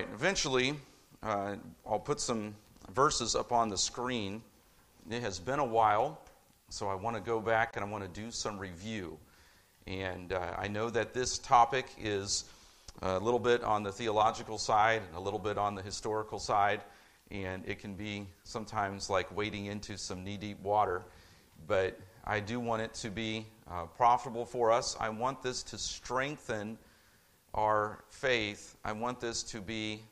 right, eventually, uh, I'll put some verses up on the screen. It has been a while, so I want to go back and I want to do some review. And uh, I know that this topic is a little bit on the theological side and a little bit on the historical side, and it can be sometimes like wading into some knee deep water. But I do want it to be uh, profitable for us. I want this to strengthen our faith. I want this to be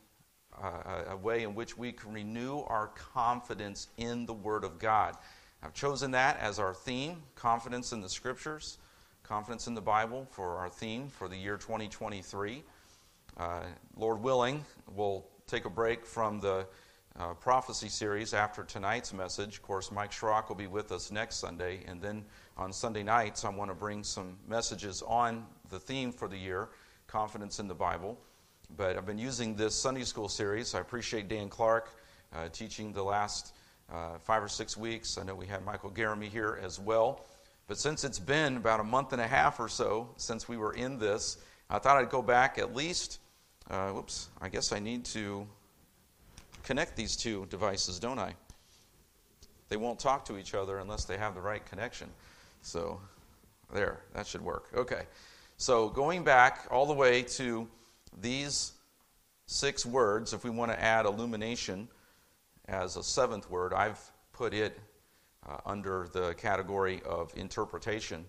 uh, a way in which we can renew our confidence in the Word of God. I've chosen that as our theme confidence in the Scriptures, confidence in the Bible for our theme for the year 2023. Uh, Lord willing, we'll take a break from the uh, prophecy series after tonight's message. Of course, Mike Schrock will be with us next Sunday, and then on Sunday nights, I want to bring some messages on the theme for the year confidence in the Bible. But I've been using this Sunday school series. I appreciate Dan Clark uh, teaching the last uh, five or six weeks. I know we had Michael Garamy here as well. But since it's been about a month and a half or so since we were in this, I thought I'd go back at least. Uh, whoops, I guess I need to connect these two devices, don't I? They won't talk to each other unless they have the right connection. So, there, that should work. Okay. So, going back all the way to these six words, if we want to add illumination as a seventh word, I've put it uh, under the category of interpretation.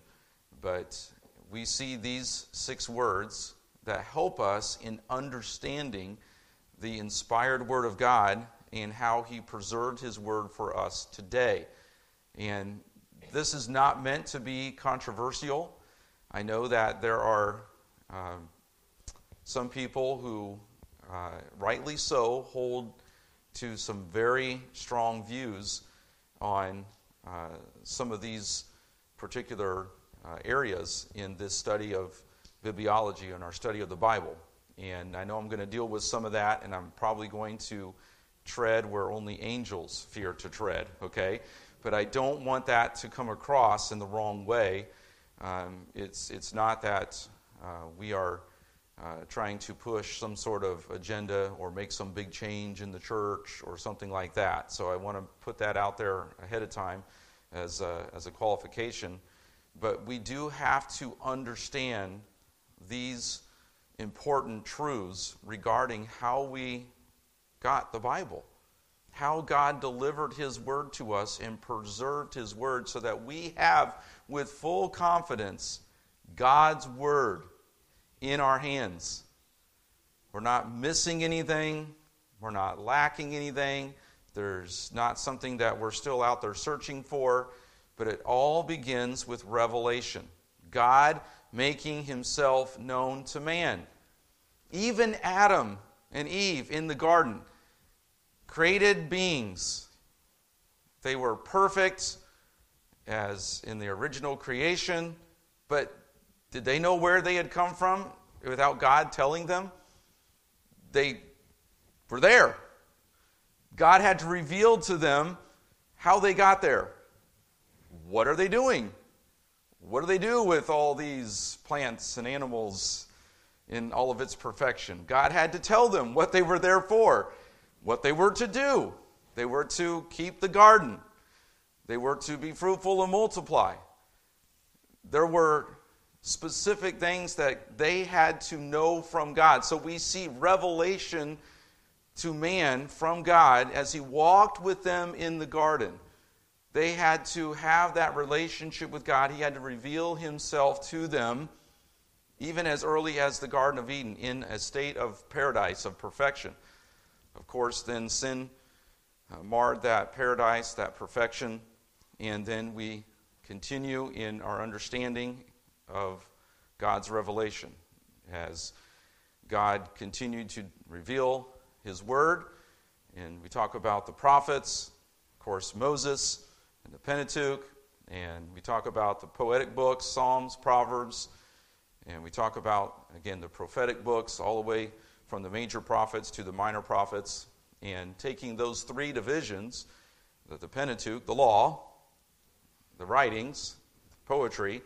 But we see these six words that help us in understanding the inspired Word of God and how He preserved His Word for us today. And this is not meant to be controversial. I know that there are uh, some people who, uh, rightly so, hold to some very strong views on uh, some of these particular uh, areas in this study of bibliology and our study of the Bible. And I know I'm going to deal with some of that, and I'm probably going to tread where only angels fear to tread, okay? But I don't want that to come across in the wrong way um, it's, it's not that uh, we are uh, trying to push some sort of agenda or make some big change in the church or something like that. So I want to put that out there ahead of time as a, as a qualification. But we do have to understand these important truths regarding how we got the Bible, how God delivered His Word to us and preserved His Word so that we have with full confidence God's Word in our hands. We're not missing anything, we're not lacking anything. There's not something that we're still out there searching for, but it all begins with revelation. God making himself known to man. Even Adam and Eve in the garden, created beings. They were perfect, as in the original creation, but did they know where they had come from without God telling them? They were there. God had to reveal to them how they got there. What are they doing? What do they do with all these plants and animals in all of its perfection? God had to tell them what they were there for, what they were to do. They were to keep the garden. They were to be fruitful and multiply. There were specific things that they had to know from God. So we see revelation to man from God as he walked with them in the garden. They had to have that relationship with God. He had to reveal himself to them even as early as the Garden of Eden in a state of paradise, of perfection. Of course, then sin uh, marred that paradise, that perfection and then we continue in our understanding of God's revelation as God continued to reveal His Word. And we talk about the prophets, of course, Moses and the Pentateuch, and we talk about the poetic books, Psalms, Proverbs, and we talk about, again, the prophetic books, all the way from the major prophets to the minor prophets, and taking those three divisions the Pentateuch, the law, the writings, poetry,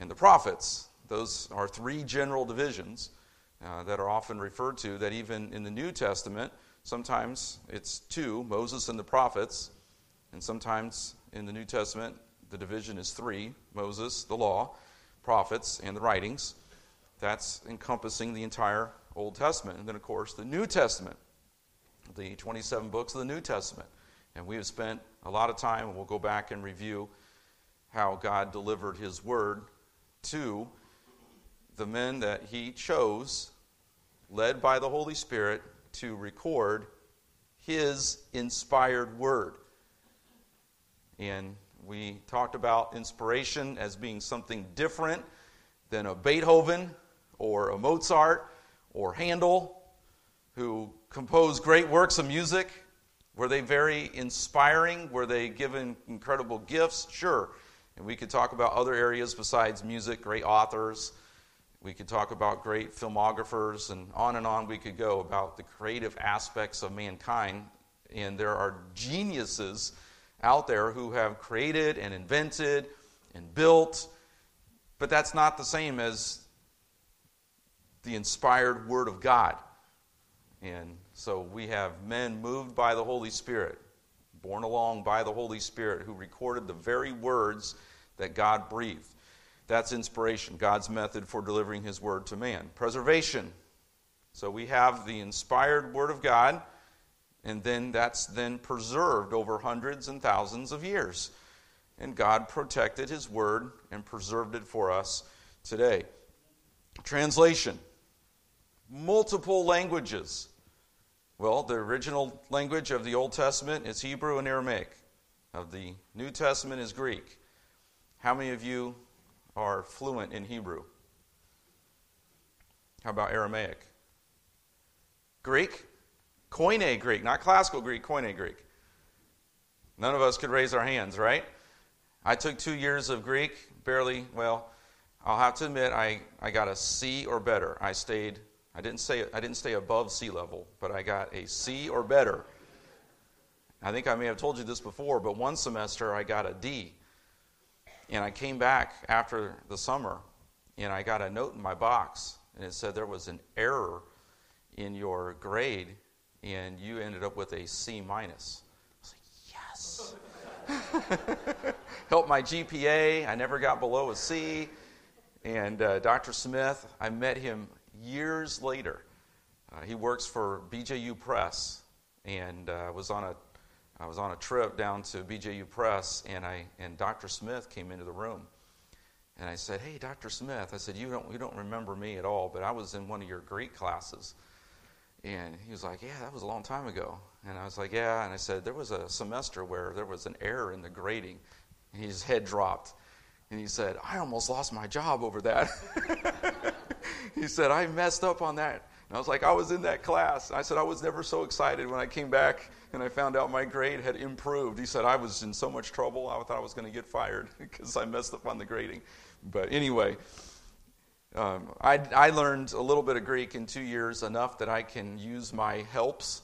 and the prophets. Those are three general divisions. uh, that are often referred to, that even in the New Testament, sometimes it's two Moses and the prophets, and sometimes in the New Testament, the division is three Moses, the law, prophets, and the writings. That's encompassing the entire Old Testament. And then, of course, the New Testament, the 27 books of the New Testament. And we have spent a lot of time, and we'll go back and review how God delivered His word to the men that He chose, led by the Holy Spirit, to record His inspired word. And we talked about inspiration as being something different than a Beethoven or a Mozart or Handel who composed great works of music. Were they very inspiring? Were they given incredible gifts? Sure. And we could talk about other areas besides music, great authors. We could talk about great filmographers, and on and on we could go about the creative aspects of mankind. And there are geniuses out there who have created and invented and built, but that's not the same as the inspired Word of God. And so we have men moved by the Holy Spirit, borne along by the Holy Spirit, who recorded the very words that God breathed. That's inspiration, God's method for delivering His Word to man. Preservation. So we have the inspired Word of God, and then that's then preserved over hundreds and thousands of years. And God protected His Word and preserved it for us today. Translation multiple languages. Well, the original language of the Old Testament is Hebrew and Aramaic. Of the New Testament is Greek. How many of you are fluent in Hebrew? How about Aramaic? Greek? Koine Greek, not classical Greek, Koine Greek. None of us could raise our hands, right? I took two years of Greek, barely, well, I'll have to admit, I, I got a C or better. I stayed I didn't say I didn't stay above sea level, but I got a C or better. I think I may have told you this before, but one semester I got a D. And I came back after the summer and I got a note in my box and it said there was an error in your grade and you ended up with a C minus. I was like, yes. Helped my GPA. I never got below a C. And uh, Dr. Smith, I met him years later. Uh, he works for BJU Press, and uh, was on a I was on a trip down to BJU Press, and I and Dr. Smith came into the room, and I said, "Hey, Dr. Smith," I said, "You don't you don't remember me at all, but I was in one of your Greek classes." And he was like, Yeah, that was a long time ago. And I was like, Yeah. And I said, There was a semester where there was an error in the grading. And his head dropped. And he said, I almost lost my job over that. he said, I messed up on that. And I was like, I was in that class. I said, I was never so excited when I came back and I found out my grade had improved. He said, I was in so much trouble, I thought I was going to get fired because I messed up on the grading. But anyway, um, I, I, learned a little bit of Greek in two years, enough that I can use my helps,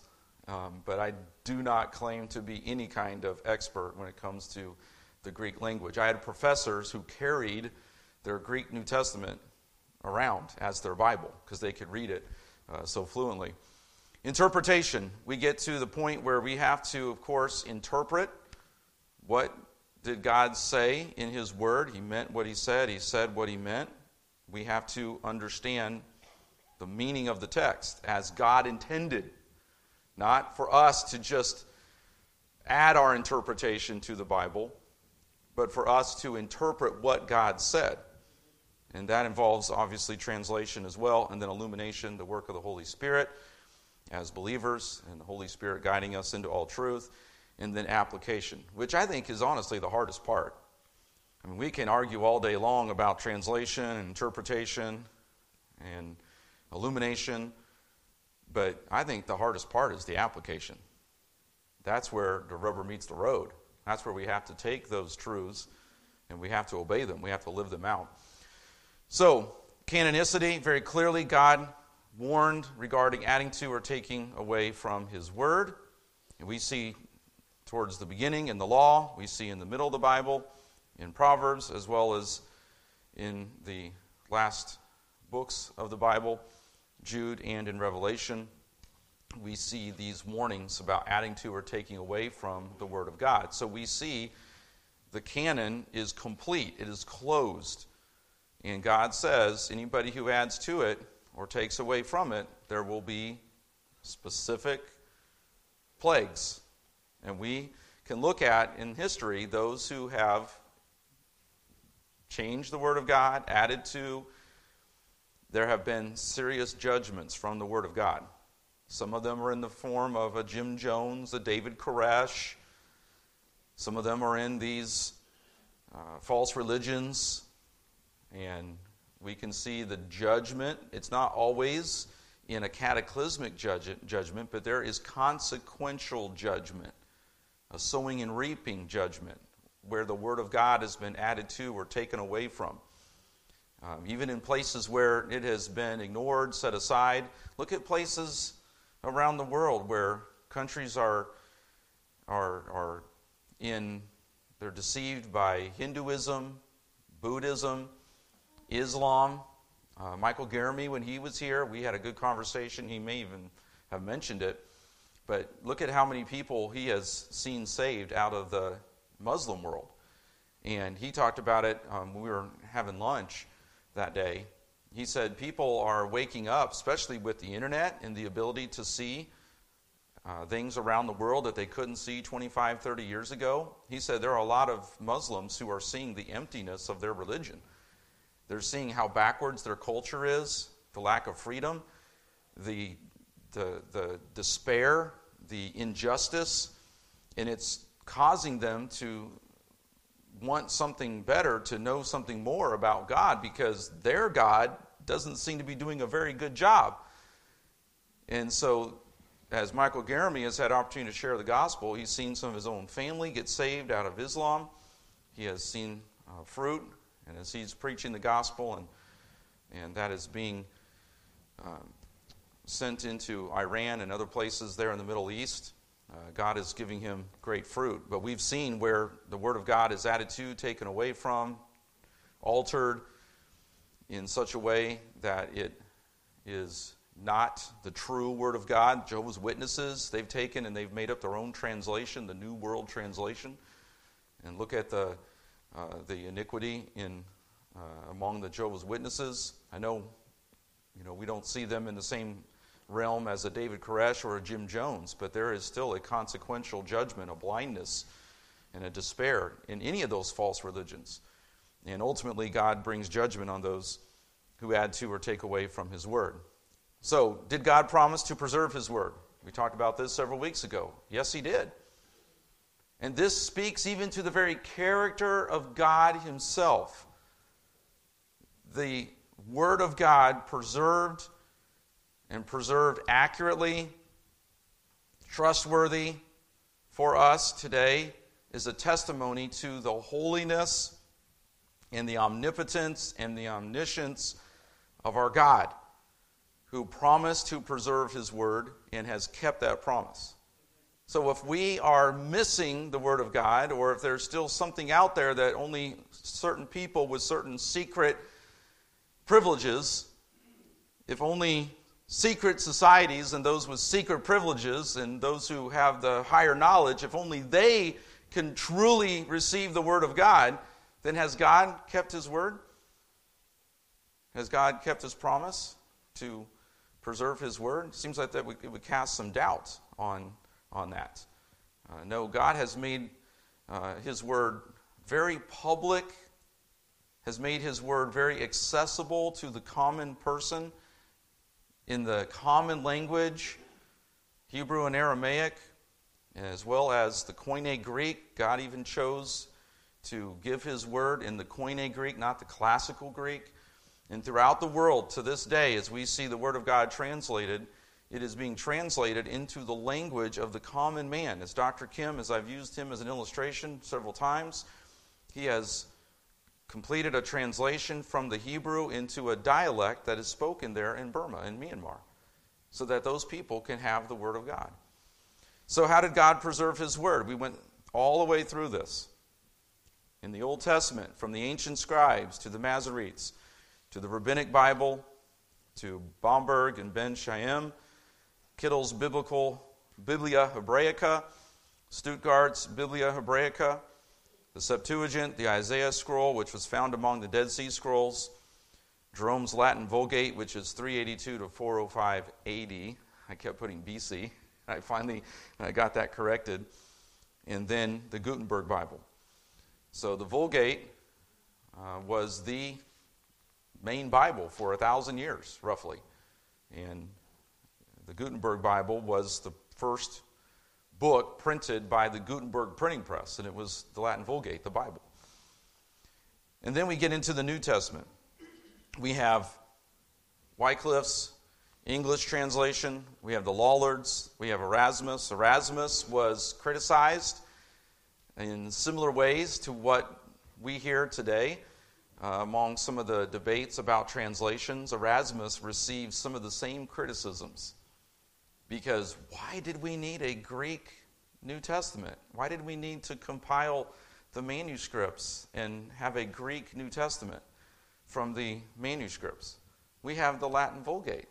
um, but I do not claim to be any kind of expert when it comes to the Greek language. I had professors who carried their Greek New Testament around as their Bible because they could read it uh, so fluently. Interpretation. We get to the point where we have to, of course, interpret what did God say in His Word. He meant what He said, He said what He meant. We have to understand the meaning of the text as God intended, not for us to just add our interpretation to the Bible, but for us to interpret what God said. And that involves obviously translation as well, and then illumination, the work of the Holy Spirit as believers, and the Holy Spirit guiding us into all truth, and then application, which I think is honestly the hardest part. I mean, we can argue all day long about translation and interpretation and illumination, but I think the hardest part is the application. That's where the rubber meets the road. That's where we have to take those truths and we have to obey them. We have to live them out. So, canonicity, very clearly, God warned regarding adding to or taking away from His Word. And we see towards the beginning in the law, we see in the middle of the Bible, in Proverbs, as well as in the last books of the Bible. Jude and in Revelation, we see these warnings about adding to or taking away from the Word of God. So we see the canon is complete, it is closed. And God says anybody who adds to it or takes away from it, there will be specific plagues. And we can look at in history those who have changed the Word of God, added to. There have been serious judgments from the Word of God. Some of them are in the form of a Jim Jones, a David Koresh. Some of them are in these uh, false religions. And we can see the judgment. It's not always in a cataclysmic judge, judgment, but there is consequential judgment, a sowing and reaping judgment, where the Word of God has been added to or taken away from. Um, even in places where it has been ignored, set aside. Look at places around the world where countries are, are, are in, they're deceived by Hinduism, Buddhism, Islam. Uh, Michael Garamy, when he was here, we had a good conversation. He may even have mentioned it. But look at how many people he has seen saved out of the Muslim world. And he talked about it um, we were having lunch that day. He said people are waking up, especially with the internet and the ability to see uh, things around the world that they couldn't see 25, 30 years ago. He said there are a lot of Muslims who are seeing the emptiness of their religion. They're seeing how backwards their culture is, the lack of freedom, the, the, the despair, the injustice, and it's causing them to want something better, to know something more about God, because their God doesn't seem to be doing a very good job. And so, as Michael Garamy has had opportunity to share the gospel, he's seen some of his own family get saved out of Islam. He has seen uh, fruit and as he's preaching the gospel, and, and that is being um, sent into Iran and other places there in the Middle East, uh, God is giving him great fruit. But we've seen where the Word of God is added to, taken away from, altered in such a way that it is not the true Word of God. Jehovah's Witnesses, they've taken and they've made up their own translation, the New World Translation. And look at the uh, the iniquity in uh, among the Jehovah's Witnesses. I know, you know, we don't see them in the same realm as a David Koresh or a Jim Jones, but there is still a consequential judgment, a blindness, and a despair in any of those false religions. And ultimately, God brings judgment on those who add to or take away from His Word. So, did God promise to preserve His Word? We talked about this several weeks ago. Yes, He did. And this speaks even to the very character of God Himself. The Word of God preserved and preserved accurately, trustworthy for us today is a testimony to the holiness and the omnipotence and the omniscience of our God, who promised to preserve His Word and has kept that promise. So if we are missing the Word of God, or if there's still something out there that only certain people with certain secret privileges, if only secret societies and those with secret privileges and those who have the higher knowledge, if only they can truly receive the Word of God, then has God kept His Word? Has God kept His promise to preserve His Word? It seems like that it would cast some doubt on on that. Uh, no, God has made uh, His Word very public, has made His Word very accessible to the common person in the common language, Hebrew and Aramaic, as well as the Koine Greek. God even chose to give His Word in the Koine Greek, not the classical Greek. And throughout the world to this day, as we see the Word of God translated, it is being translated into the language of the common man. As Dr. Kim, as I've used him as an illustration several times, he has completed a translation from the Hebrew into a dialect that is spoken there in Burma, in Myanmar, so that those people can have the Word of God. So, how did God preserve His Word? We went all the way through this. In the Old Testament, from the ancient scribes to the Masoretes, to the Rabbinic Bible, to Bomberg and Ben Chaim, Kittel's Biblical Biblia Hebraica, Stuttgart's Biblia Hebraica, the Septuagint, the Isaiah scroll, which was found among the Dead Sea Scrolls, Jerome's Latin Vulgate, which is 382 to 405 AD. I kept putting BC. I finally got that corrected. And then the Gutenberg Bible. So the Vulgate uh, was the main Bible for a thousand years, roughly. And the Gutenberg Bible was the first book printed by the Gutenberg printing press, and it was the Latin Vulgate, the Bible. And then we get into the New Testament. We have Wycliffe's English translation, we have the Lollards, we have Erasmus. Erasmus was criticized in similar ways to what we hear today. Uh, among some of the debates about translations, Erasmus received some of the same criticisms. Because why did we need a Greek New Testament? Why did we need to compile the manuscripts and have a Greek New Testament from the manuscripts? We have the Latin Vulgate.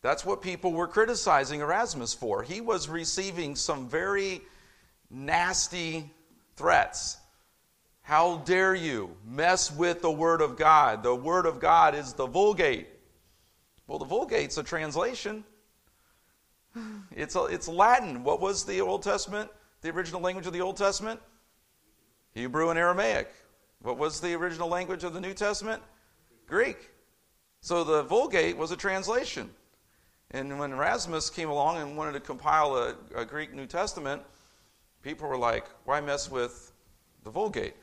That's what people were criticizing Erasmus for. He was receiving some very nasty threats how dare you mess with the Word of God? The Word of God is the Vulgate. Well, the Vulgate's a translation. It's, a, it's Latin. What was the Old Testament, the original language of the Old Testament? Hebrew and Aramaic. What was the original language of the New Testament? Greek. So the Vulgate was a translation. And when Erasmus came along and wanted to compile a, a Greek New Testament, people were like, why mess with the Vulgate?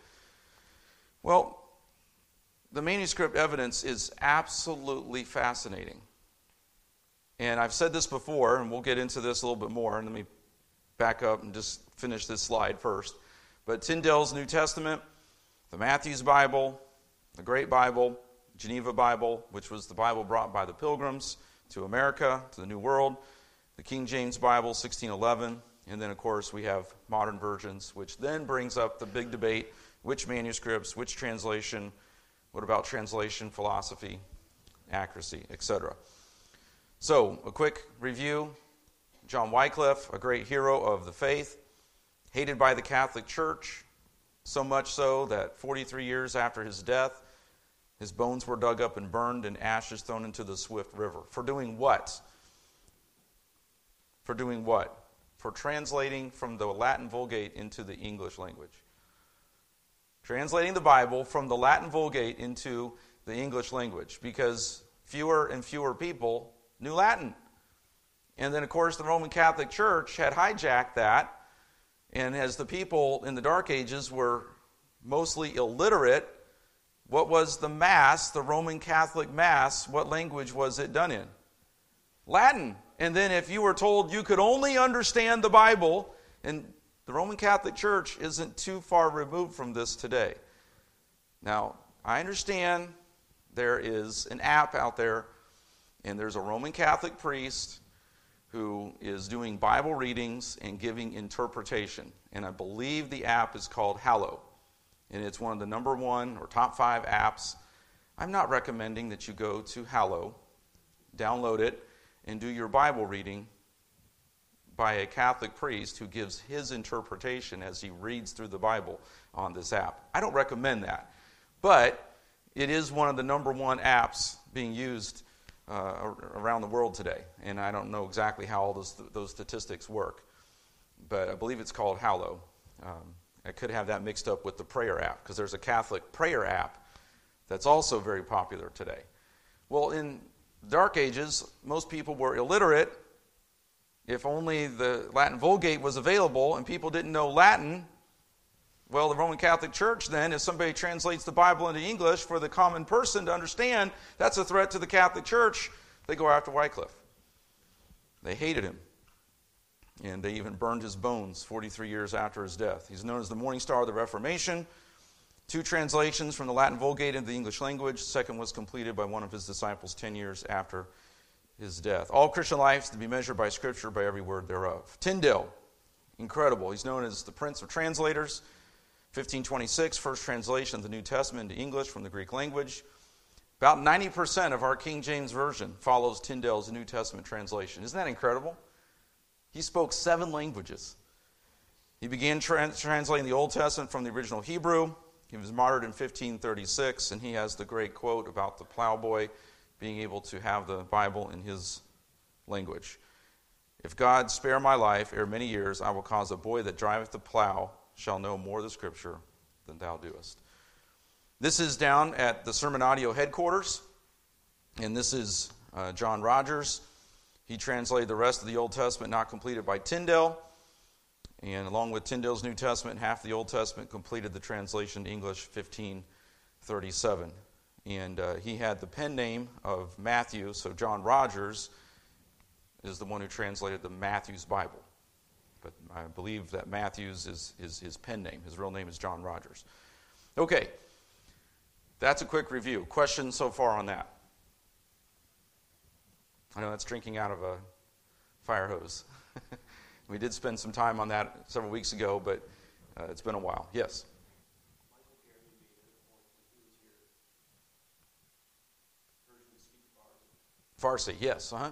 Well, the manuscript evidence is absolutely fascinating. And I've said this before, and we'll get into this a little bit more. And let me back up and just finish this slide first. But Tyndale's New Testament, the Matthew's Bible, the Great Bible, Geneva Bible, which was the Bible brought by the Pilgrims to America, to the New World, the King James Bible, 1611, and then, of course, we have modern versions, which then brings up the big debate which manuscripts, which translation, what about translation, philosophy, accuracy, etc. So, a quick review John Wycliffe, a great hero of the faith, hated by the Catholic Church, so much so that 43 years after his death, his bones were dug up and burned and ashes thrown into the swift river. For doing what? For doing what? For translating from the Latin Vulgate into the English language translating the Bible from the Latin Vulgate into the English language because fewer and fewer people knew Latin. And then, of course, the Roman Catholic Church had hijacked that. And as the people in the Dark Ages were mostly illiterate, what was the Mass, the Roman Catholic Mass, what language was it done in? Latin. And then, if you were told you could only understand the Bible, and the Roman Catholic Church isn't too far removed from this today. Now, I understand there is an app out there, and there's a Roman Catholic priest who is doing Bible readings and giving interpretation. And I believe the app is called Hallow. And it's one of the number one or top five apps. I'm not recommending that you go to Hallow, download it, and do your Bible reading by a Catholic priest who gives his interpretation as he reads through the Bible on this app. I don't recommend that, but it is one of the number one apps being used uh, around the world today. And I don't know exactly how all those, those statistics work, but I believe it's called Hallow. Um, I could have that mixed up with the prayer app because there's a Catholic prayer app that's also very popular today. Well, in Dark Ages, most people were illiterate if only the Latin Vulgate was available and people didn't know Latin, well, the Roman Catholic Church then, if somebody translates the Bible into English for the common person to understand, that's a threat to the Catholic Church. They go after Wycliffe. They hated him. And they even burned his bones 43 years after his death. He's known as the Morning Star of the Reformation. Two translations from the Latin Vulgate into the English language. The second was completed by one of his disciples 10 years after his death. All Christian life is to be measured by Scripture, by every word thereof. Tyndale, incredible. He's known as the Prince of Translators. 1526, first translation of the New Testament into English from the Greek language. About 90% of our King James Version follows Tyndale's New Testament translation. Isn't that incredible? He spoke seven languages. He began trans- translating the Old Testament from the original Hebrew. He was martyred in 1536, and he has the great quote about the plowboy being able to have the Bible in his language. If God spare my life ere many years, I will cause a boy that driveth the plow shall know more the Scripture than thou doest. This is down at the SermonAudio headquarters, and this is uh, John Rogers. He translated the rest of the Old Testament not completed by Tyndale. And along with Tyndale's New Testament, half the Old Testament completed the translation to English 1537. And uh, he had the pen name of Matthew, so John Rogers is the one who translated the Matthew's Bible. But I believe that Matthew's is, is his pen name. His real name is John Rogers. Okay, that's a quick review. Questions so far on that? I know that's drinking out of a fire hose. We did spend some time on that several weeks ago, but uh, it's been a while. Yes? Farsi, yes, uh huh.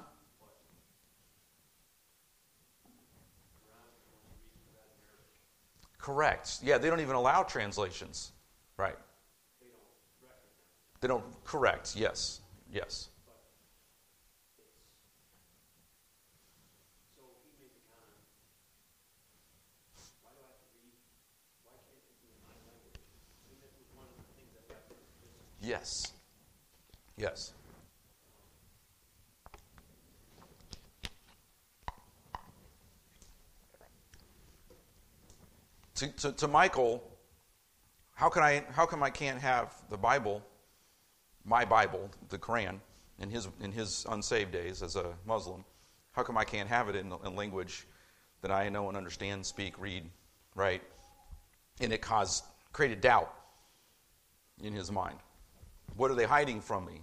Correct. Yeah, they don't even allow translations. Right. They don't, correct, yes, yes. Yes. Yes. To, to, to, Michael, how can I how come I can't have the Bible, my Bible, the Quran, in his in his unsaved days as a Muslim? How come I can't have it in language that I know and understand, speak, read, right? And it caused created doubt in his mind. What are they hiding from me?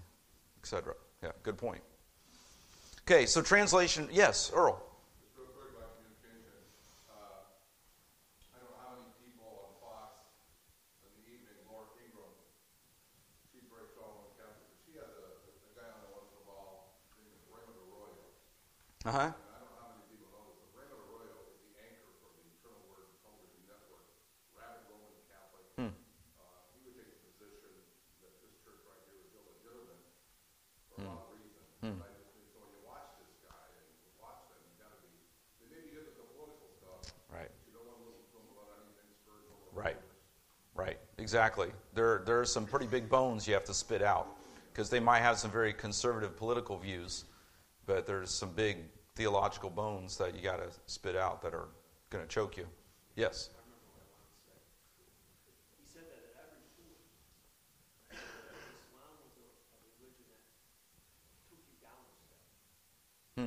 Etc. Yeah, good point. Okay, so translation, yes, Earl. Uh huh. Exactly. There, there are some pretty big bones you have to spit out because they might have some very conservative political views, but there's some big theological bones that you got to spit out that are going to choke you. Yes. Hmm.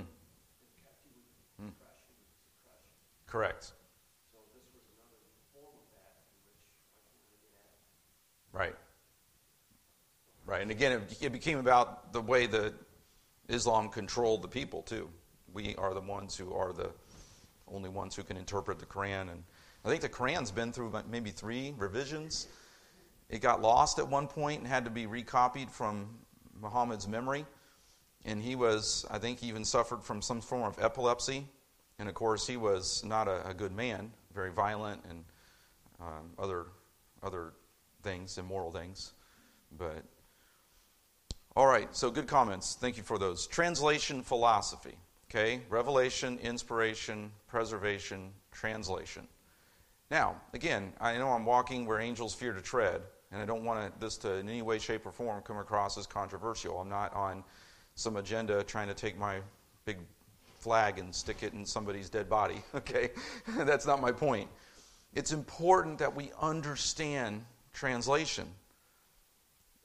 Hmm. Correct. Right. Right. And again, it, became about the way that Islam controlled the people, too. We are the ones who are the only ones who can interpret the Quran. And I think the Quran's been through maybe three revisions. It got lost at one point and had to be recopied from Muhammad's memory. And he was, I think, even suffered from some form of epilepsy. And of course, he was not a, a good man, very violent and um, other, other things, immoral things. But all right, so good comments. Thank you for those. Translation philosophy. Okay, revelation, inspiration, preservation, translation. Now, again, I know I'm walking where angels fear to tread, and I don't want this to in any way, shape, or form come across as controversial. I'm not on some agenda trying to take my big flag and stick it in somebody's dead body. Okay, that's not my point. It's important that we understand translation,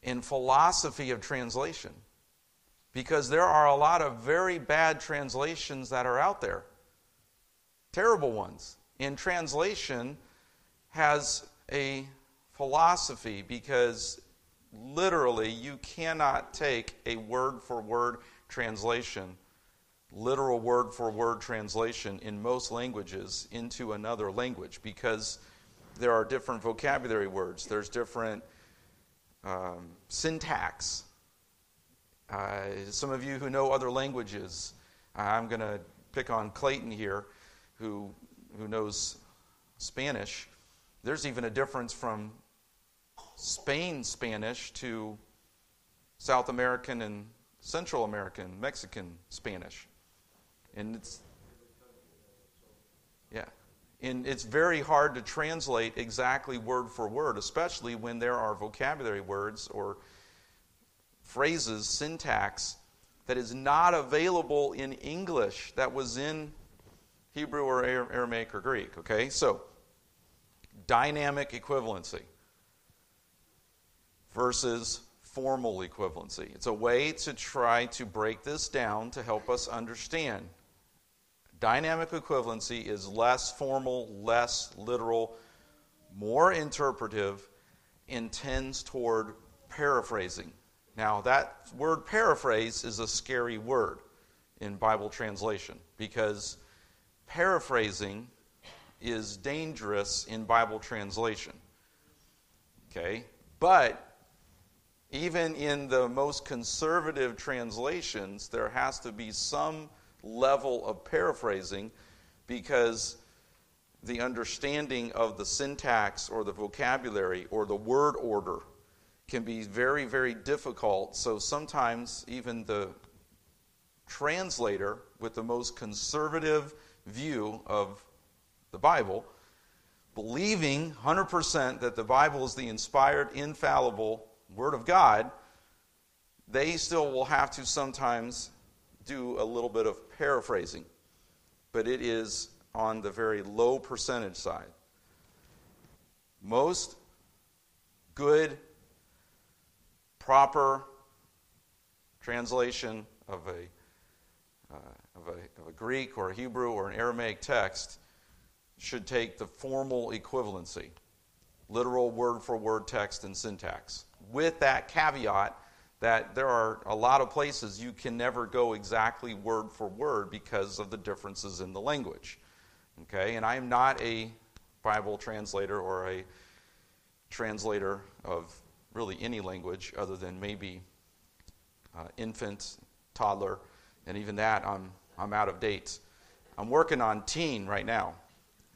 in philosophy of translation, because there are a lot of very bad translations that are out there, terrible ones. And translation has a philosophy because literally you cannot take a word for word translation, literal word for word translation in most languages into another language because there are different vocabulary words, there's different um, syntax, Uh, some of you who know other languages, I'm going to pick on Clayton here, who, who knows Spanish. There's even a difference from Spain Spanish to South American and Central American, Mexican Spanish. And it's, yeah. And it's very hard to translate exactly word for word, especially when there are vocabulary words or phrases, syntax that is not available in English that was in Hebrew or Aramaic or Greek. Okay? So, dynamic equivalency versus formal equivalency. It's a way to try to break this down to help us understand. Dynamic equivalency is less formal, less literal, more interpretive, and tends toward paraphrasing. Now, that word paraphrase is a scary word in Bible translation because paraphrasing is dangerous in Bible translation. Okay? But even in the most conservative translations, there has to be some level of paraphrasing because the understanding of the syntax or the vocabulary or the word order can be very, very difficult. So sometimes even the translator with the most conservative view of the Bible, believing 100% that the Bible is the inspired, infallible Word of God, they still will have to sometimes do a little bit of paraphrasing. But it is on the very low percentage side. Most good proper translation of a, uh, of, a, of a Greek or a Hebrew or an Aramaic text should take the formal equivalency, literal word for word text and syntax, with that caveat that there are a lot of places you can never go exactly word for word because of the differences in the language. Okay, and I am not a Bible translator or a translator of really any language other than maybe uh, infant, toddler, and even that I'm, I'm out of date. I'm working on teen right now.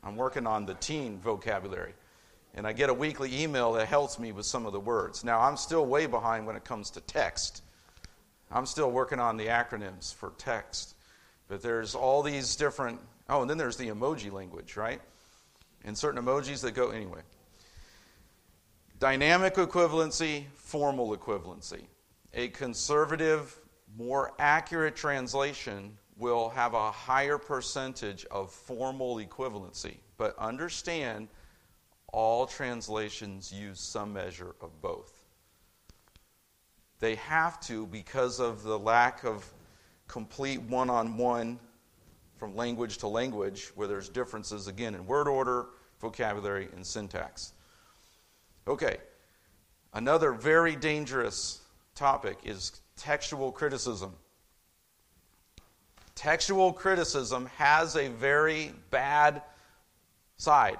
I'm working on the teen vocabulary. And I get a weekly email that helps me with some of the words. Now, I'm still way behind when it comes to text. I'm still working on the acronyms for text. But there's all these different, oh, and then there's the emoji language, right? And certain emojis that go, anyway. Dynamic equivalency, formal equivalency. A conservative, more accurate translation will have a higher percentage of formal equivalency. But understand, all translations use some measure of both. They have to because of the lack of complete one on one from language to language, where there's differences, again, in word order, vocabulary, and syntax. Okay, another very dangerous topic is textual criticism. Textual criticism has a very bad side.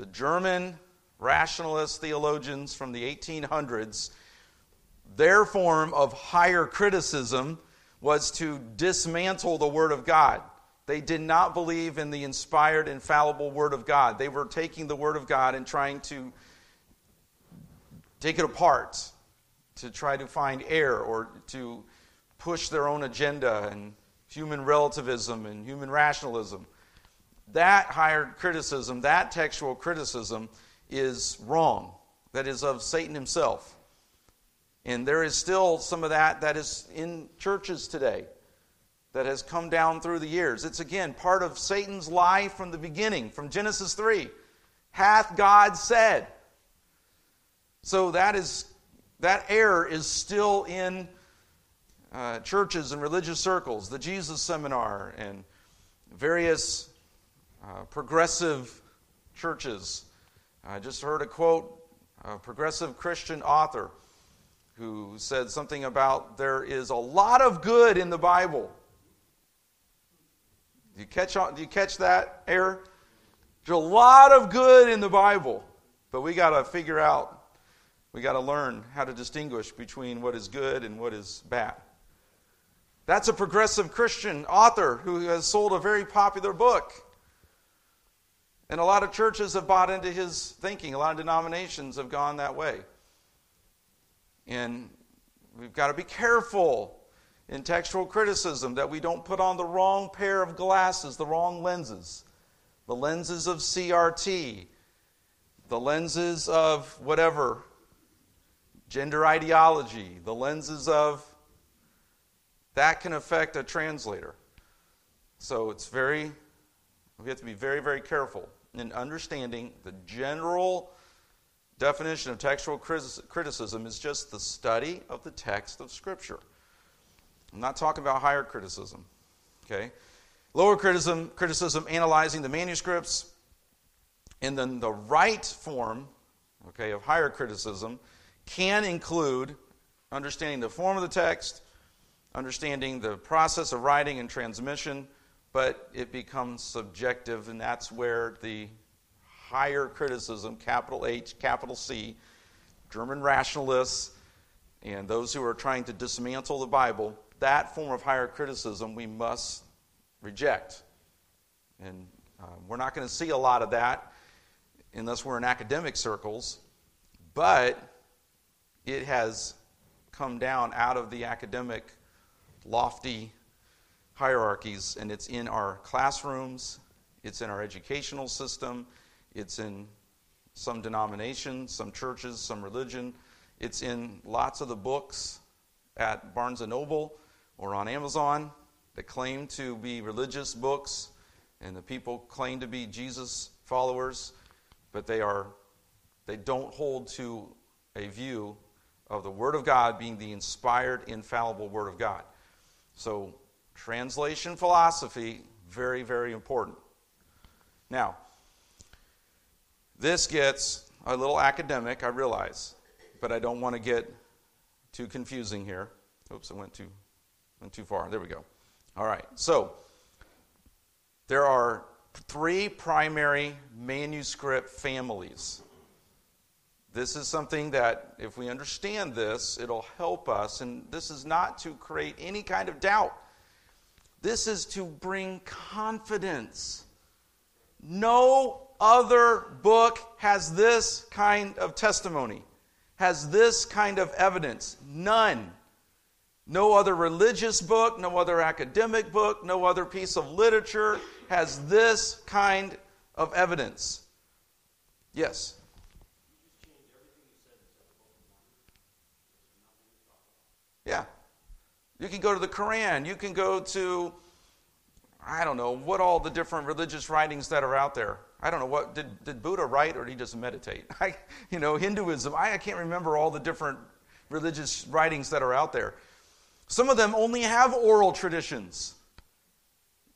The German rationalist theologians from the 1800s, their form of higher criticism was to dismantle the Word of God. They did not believe in the inspired, infallible Word of God. They were taking the Word of God and trying to take it apart to try to find error or to push their own agenda and human relativism and human rationalism. That higher criticism, that textual criticism, is wrong. That is of Satan himself. And there is still some of that that is in churches today that has come down through the years. It's again part of Satan's lie from the beginning, from Genesis 3. Hath God said? So that is that error is still in uh, churches and religious circles, the Jesus Seminar, and various uh, progressive churches. I just heard a quote, a progressive Christian author who said something about there is a lot of good in the Bible. Do you catch on? Do you catch that error? There's a lot of good in the Bible, but we got to figure out We got to learn how to distinguish between what is good and what is bad. That's a progressive Christian author who has sold a very popular book. And a lot of churches have bought into his thinking. A lot of denominations have gone that way. And we've got to be careful in textual criticism that we don't put on the wrong pair of glasses, the wrong lenses. The lenses of CRT, the lenses of whatever, gender ideology, the lenses of that can affect a translator. So it's very, we have to be very, very careful in understanding the general definition of textual criticism is just the study of the text of Scripture. I'm not talking about higher criticism. Okay? Lower criticism, criticism analyzing the manuscripts, and then the right form, okay, of higher criticism can include understanding the form of the text, understanding the process of writing and transmission, but it becomes subjective, and that's where the higher criticism, capital H, capital C, German rationalists, and those who are trying to dismantle the Bible, that form of higher criticism we must reject. And uh, we're not going to see a lot of that unless we're in academic circles, but it has come down out of the academic lofty hierarchies, and it's in our classrooms, it's in our educational system, it's in some denominations, some churches, some religion. It's in lots of the books at Barnes and Noble or on Amazon that claim to be religious books, and the people claim to be Jesus followers, but they are they don't hold to a view of the Word of God being the inspired, infallible Word of God. So, translation philosophy, very, very important. Now, this gets a little academic, I realize, but I don't want to get too confusing here. Oops, I went too, went too far. There we go. All right, so there are three primary manuscript families. This is something that, if we understand this, it'll help us. And this is not to create any kind of doubt, this is to bring confidence. No other book has this kind of testimony, has this kind of evidence. None. No other religious book, no other academic book, no other piece of literature has this kind of evidence. Yes? Yeah. You can go to the Quran. You can go to, I don't know, what all the different religious writings that are out there. I don't know what did, did Buddha write or did he just meditate? I, you know, Hinduism. I, I can't remember all the different religious writings that are out there. Some of them only have oral traditions.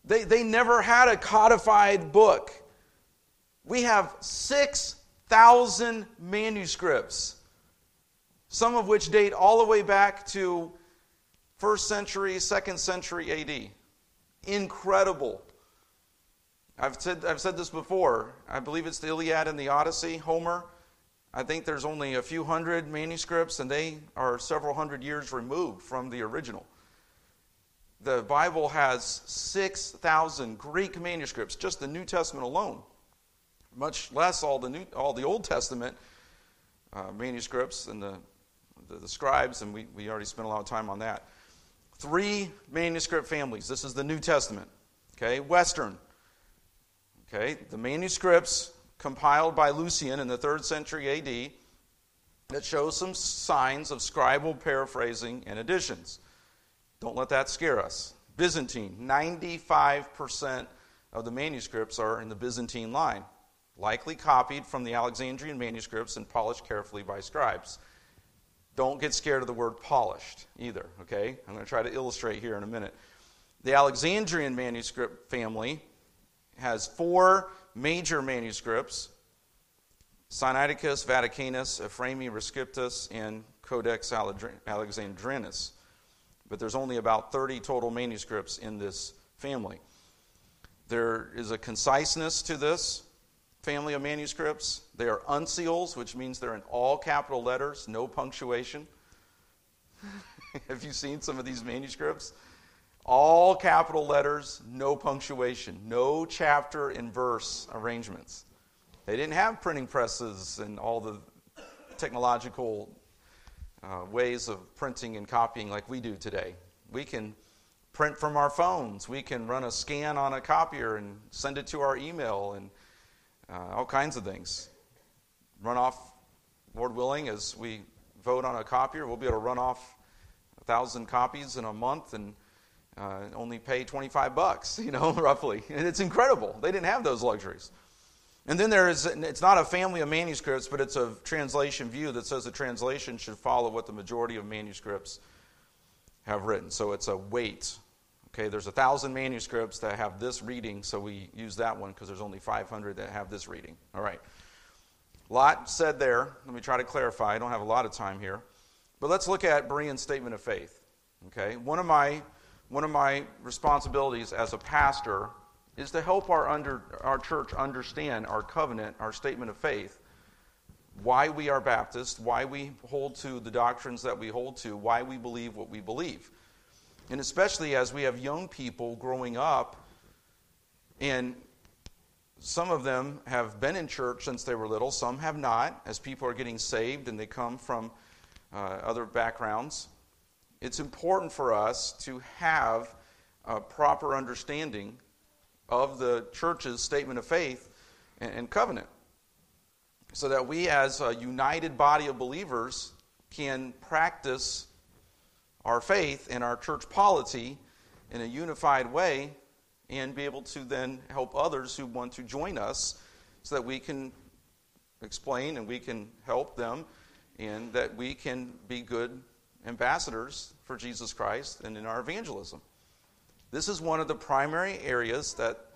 They, they never had a codified book. We have 6,000 manuscripts, some of which date all the way back to first century, second century AD. Incredible. I've said, I've said this before. I believe it's the Iliad and the Odyssey, Homer. I think there's only a few hundred manuscripts, and they are several hundred years removed from the original. The Bible has 6,000 Greek manuscripts, just the New Testament alone, much less all the, New, all the Old Testament uh, manuscripts and the, the, the scribes, and we, we already spent a lot of time on that. Three manuscript families. This is the New Testament. Okay, Western. Okay, the manuscripts compiled by Lucian in the third century AD that shows some signs of scribal paraphrasing and additions. Don't let that scare us. Byzantine, 95% of the manuscripts are in the Byzantine line, likely copied from the Alexandrian manuscripts and polished carefully by scribes. Don't get scared of the word polished either, okay? I'm going to try to illustrate here in a minute. The Alexandrian manuscript family has four major manuscripts Sinaiticus, Vaticanus, Ephraemi Rescriptus, and Codex Alexandrinus. But there's only about 30 total manuscripts in this family. There is a conciseness to this. Family of manuscripts. They are uncials, which means they're in all capital letters, no punctuation. Have you seen some of these manuscripts? All capital letters, no punctuation, no chapter and verse arrangements. They didn't have printing presses and all the technological uh, ways of printing and copying like we do today. We can print from our phones, we can run a scan on a copier and send it to our email, and uh, all kinds of things. Run off, Lord willing, as we vote on a copier, we'll be able to run off a thousand copies in a month and uh, only pay 25 bucks, you know, roughly. And it's incredible. They didn't have those luxuries. And then there is, it's not a family of manuscripts, but it's a translation view that says the translation should follow what the majority of manuscripts have written. So it's a weight. Okay, there's a thousand manuscripts that have this reading, so we use that one because there's only 500 that have this reading. All right. Lot said there. Let me try to clarify. I don't have a lot of time here. But let's look at Berean's statement of faith. Okay, one of my one of my responsibilities as a pastor is to help our, under, our church understand our covenant, our statement of faith, why we are Baptist, why we hold to the doctrines that we hold to, why we believe what we believe. And especially as we have young people growing up, and some of them have been in church since they were little, some have not, as people are getting saved and they come from uh, other backgrounds. It's important for us to have a proper understanding of the church's statement of faith and covenant so that we, as a united body of believers, can practice our faith and our church polity in a unified way and be able to then help others who want to join us so that we can explain and we can help them and that we can be good ambassadors for Jesus Christ and in our evangelism. This is one of the primary areas that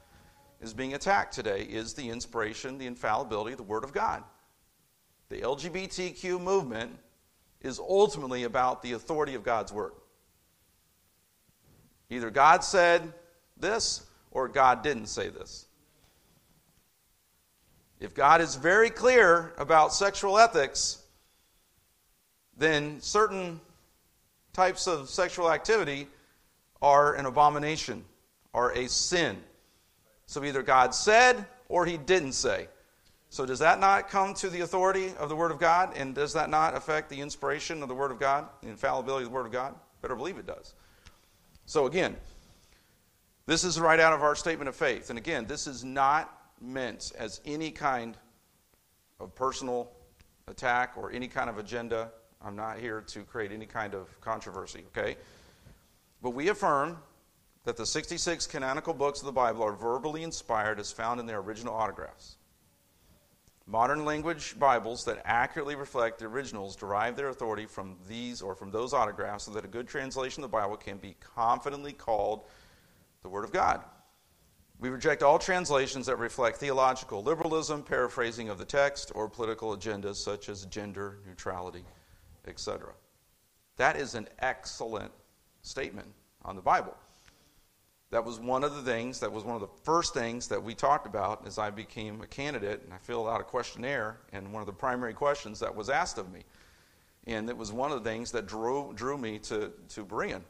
is being attacked today is the inspiration, the infallibility the Word of God. The LGBTQ movement is ultimately about the authority of God's Word. Either God said this or God didn't say this. If God is very clear about sexual ethics, then certain types of sexual activity are an abomination, are a sin. So either God said or he didn't say. So does that not come to the authority of the Word of God? And does that not affect the inspiration of the Word of God, the infallibility of the Word of God? Better believe it does. So again, this is right out of our statement of faith. And again, this is not meant as any kind of personal attack or any kind of agenda. I'm not here to create any kind of controversy, okay? But we affirm that the 66 canonical books of the Bible are verbally inspired as found in their original autographs. Modern language Bibles that accurately reflect the originals derive their authority from these or from those autographs so that a good translation of the Bible can be confidently called the Word of God. We reject all translations that reflect theological liberalism, paraphrasing of the text, or political agendas such as gender neutrality, etc. That is an excellent statement on the Bible. That was one of the things, that was one of the first things that we talked about as I became a candidate, and I filled out a questionnaire, and one of the primary questions that was asked of me. And it was one of the things that drew, drew me to, to Berean.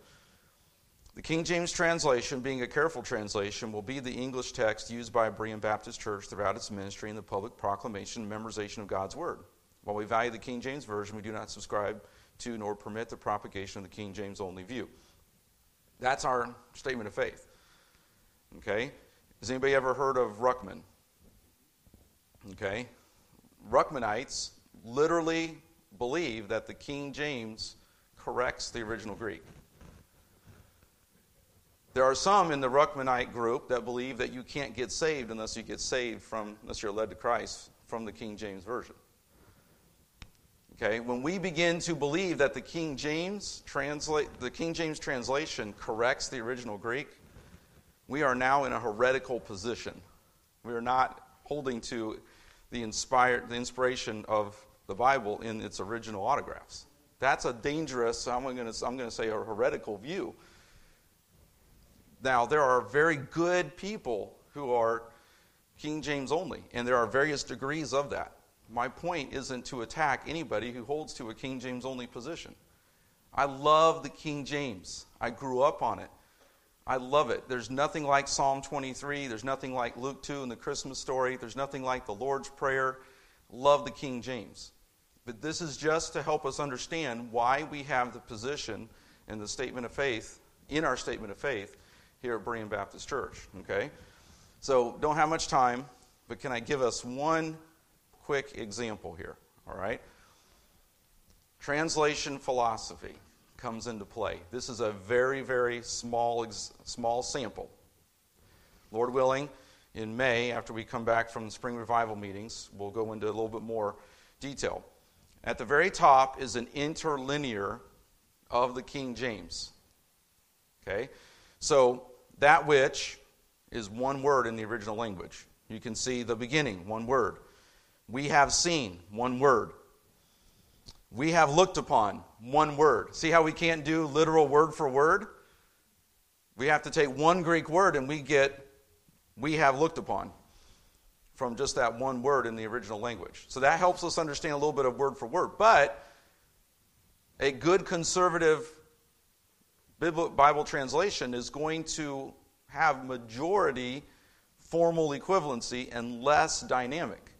The King James translation, being a careful translation, will be the English text used by Berean Baptist Church throughout its ministry in the public proclamation and memorization of God's Word. While we value the King James Version, we do not subscribe to nor permit the propagation of the King James only view. That's our statement of faith. Okay? Has anybody ever heard of Ruckman? Okay? Ruckmanites literally believe that the King James corrects the original Greek. There are some in the Ruckmanite group that believe that you can't get saved unless you get saved from, unless you're led to Christ from the King James Version. Okay, when we begin to believe that the King James translate the King James translation corrects the original Greek, we are now in a heretical position. We are not holding to the inspired the inspiration of the Bible in its original autographs. That's a dangerous, I'm going to, I'm going to say a heretical view. Now, there are very good people who are King James only, and there are various degrees of that. My point isn't to attack anybody who holds to a King James only position. I love the King James. I grew up on it. I love it. There's nothing like Psalm 23. There's nothing like Luke 2 in the Christmas story. There's nothing like the Lord's Prayer. Love the King James. But this is just to help us understand why we have the position in the statement of faith, in our statement of faith, here at Berean Baptist Church. Okay? So, don't have much time, but can I give us one quick example here? All right? Translation philosophy comes into play. This is a very, very small, small sample. Lord willing, in May, after we come back from the spring revival meetings, we'll go into a little bit more detail. At the very top is an interlinear of the King James. Okay? So, that which is one word in the original language. You can see the beginning, one word. We have seen, one word. We have looked upon one word. See how we can't do literal word for word? We have to take one Greek word and we get we have looked upon from just that one word in the original language. So that helps us understand a little bit of word for word. But a good conservative Bible translation is going to have majority formal equivalency and less dynamic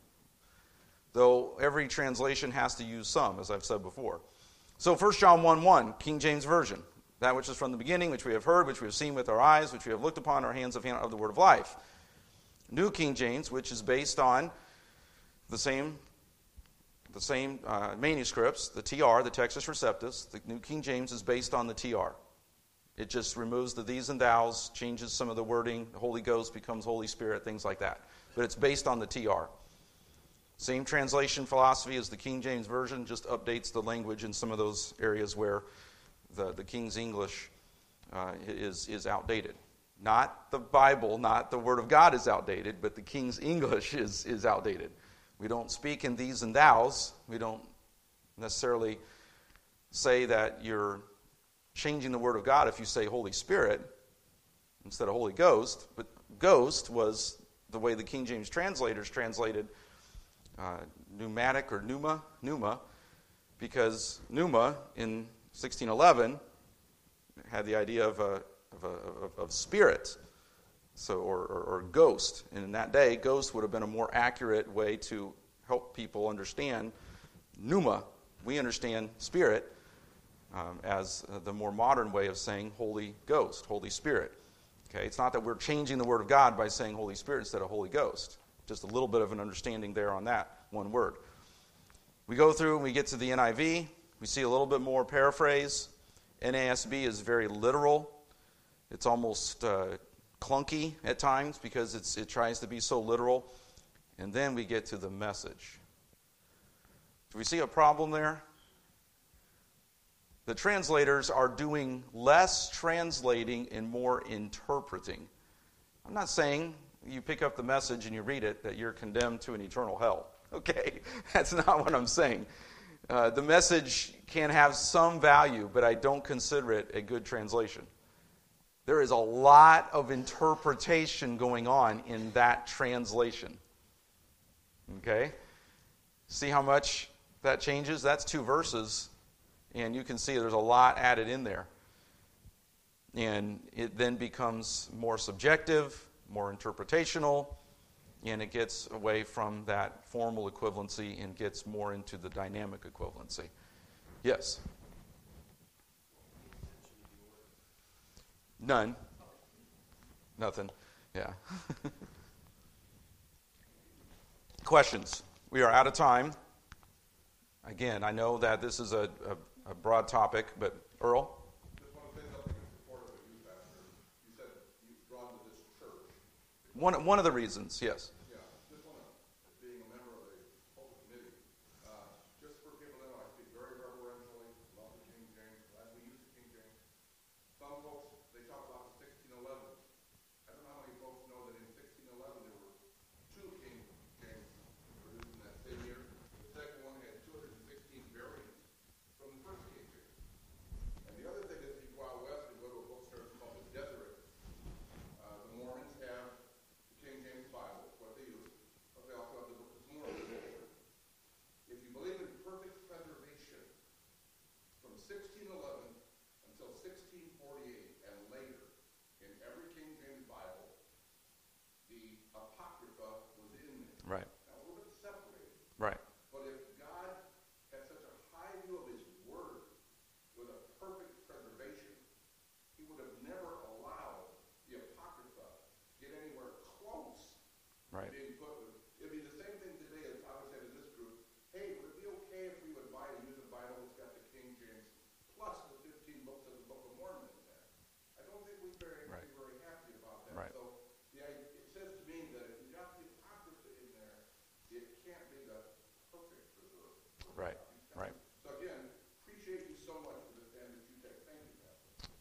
though every translation has to use some, as I've said before. So 1 John 1 1, King James Version. That which is from the beginning, which we have heard, which we have seen with our eyes, which we have looked upon, our hands of, of the word of life. New King James, which is based on the same, the same uh, manuscripts, the TR, the Textus Receptus. The New King James is based on the TR. It just removes the these and thous, changes some of the wording. The Holy Ghost becomes Holy Spirit, things like that. But it's based on the TR. Same translation philosophy as the King James Version, just updates the language in some of those areas where the, the King's English uh, is, is outdated. Not the Bible, not the Word of God is outdated, but the King's English is, is outdated. We don't speak in these and thous. We don't necessarily say that you're changing the Word of God if you say Holy Spirit instead of Holy Ghost. But Ghost was the way the King James translators translated uh, pneumatic or pneuma, pneuma, because pneuma in 1611 had the idea of a, of, a, of, spirit, so or, or, or ghost. And in that day, ghost would have been a more accurate way to help people understand pneuma. We understand spirit um, as the more modern way of saying Holy Ghost, Holy Spirit. Okay, it's not that we're changing the Word of God by saying Holy Spirit instead of Holy Ghost. Just a little bit of an understanding there on that one word. We go through and we get to the NIV. We see a little bit more paraphrase. NASB is very literal. It's almost uh, clunky at times because it tries to be so literal. And then we get to the message. Do we see a problem there? The translators are doing less translating and more interpreting. I'm not saying you pick up the message and you read it that you're condemned to an eternal hell. Okay, that's not what I'm saying. Uh, the message can have some value, but I don't consider it a good translation. There is a lot of interpretation going on in that translation. Okay? See how much that changes? That's two verses, and you can see there's a lot added in there. And it then becomes more subjective, more interpretational, and it gets away from that formal equivalency and gets more into the dynamic equivalency. Yes? None. Nothing. Yeah. Questions? We are out of time. Again, I know that this is a, a, a broad topic, but Earl? One, one of the reasons, yes.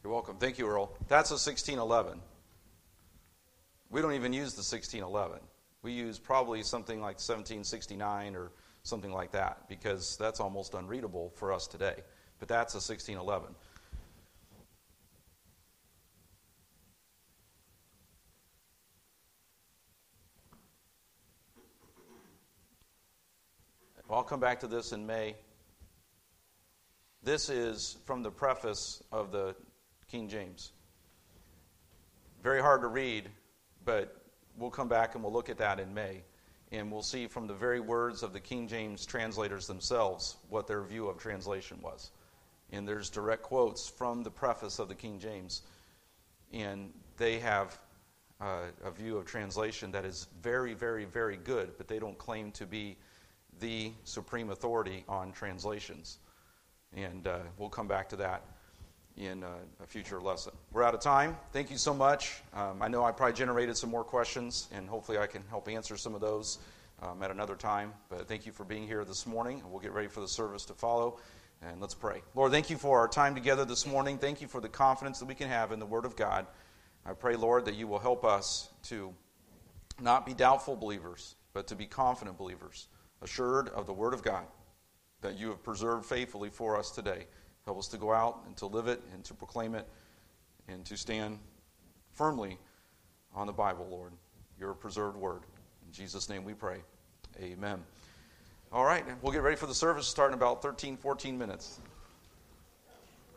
You're welcome. Thank you, Earl. That's a 1611. We don't even use the 1611. We use probably something like 1769 or something like that because that's almost unreadable for us today. But that's a 1611. I'll come back to this in May. This is from the preface of the King James. Very hard to read, but we'll come back and we'll look at that in May. And we'll see from the very words of the King James translators themselves what their view of translation was. And there's direct quotes from the preface of the King James. And they have uh, a view of translation that is very, very, very good, but they don't claim to be the supreme authority on translations. And uh, we'll come back to that in uh, a future lesson. We're out of time. Thank you so much. Um, I know I probably generated some more questions, and hopefully I can help answer some of those um, at another time. But thank you for being here this morning. We'll get ready for the service to follow. And let's pray. Lord, thank you for our time together this morning. Thank you for the confidence that we can have in the Word of God. I pray, Lord, that you will help us to not be doubtful believers, but to be confident believers, assured of the Word of God that you have preserved faithfully for us today. Help us to go out and to live it and to proclaim it and to stand firmly on the Bible, Lord, your preserved word. In Jesus' name we pray. Amen. All right, we'll get ready for the service starting in about 13, 14 minutes.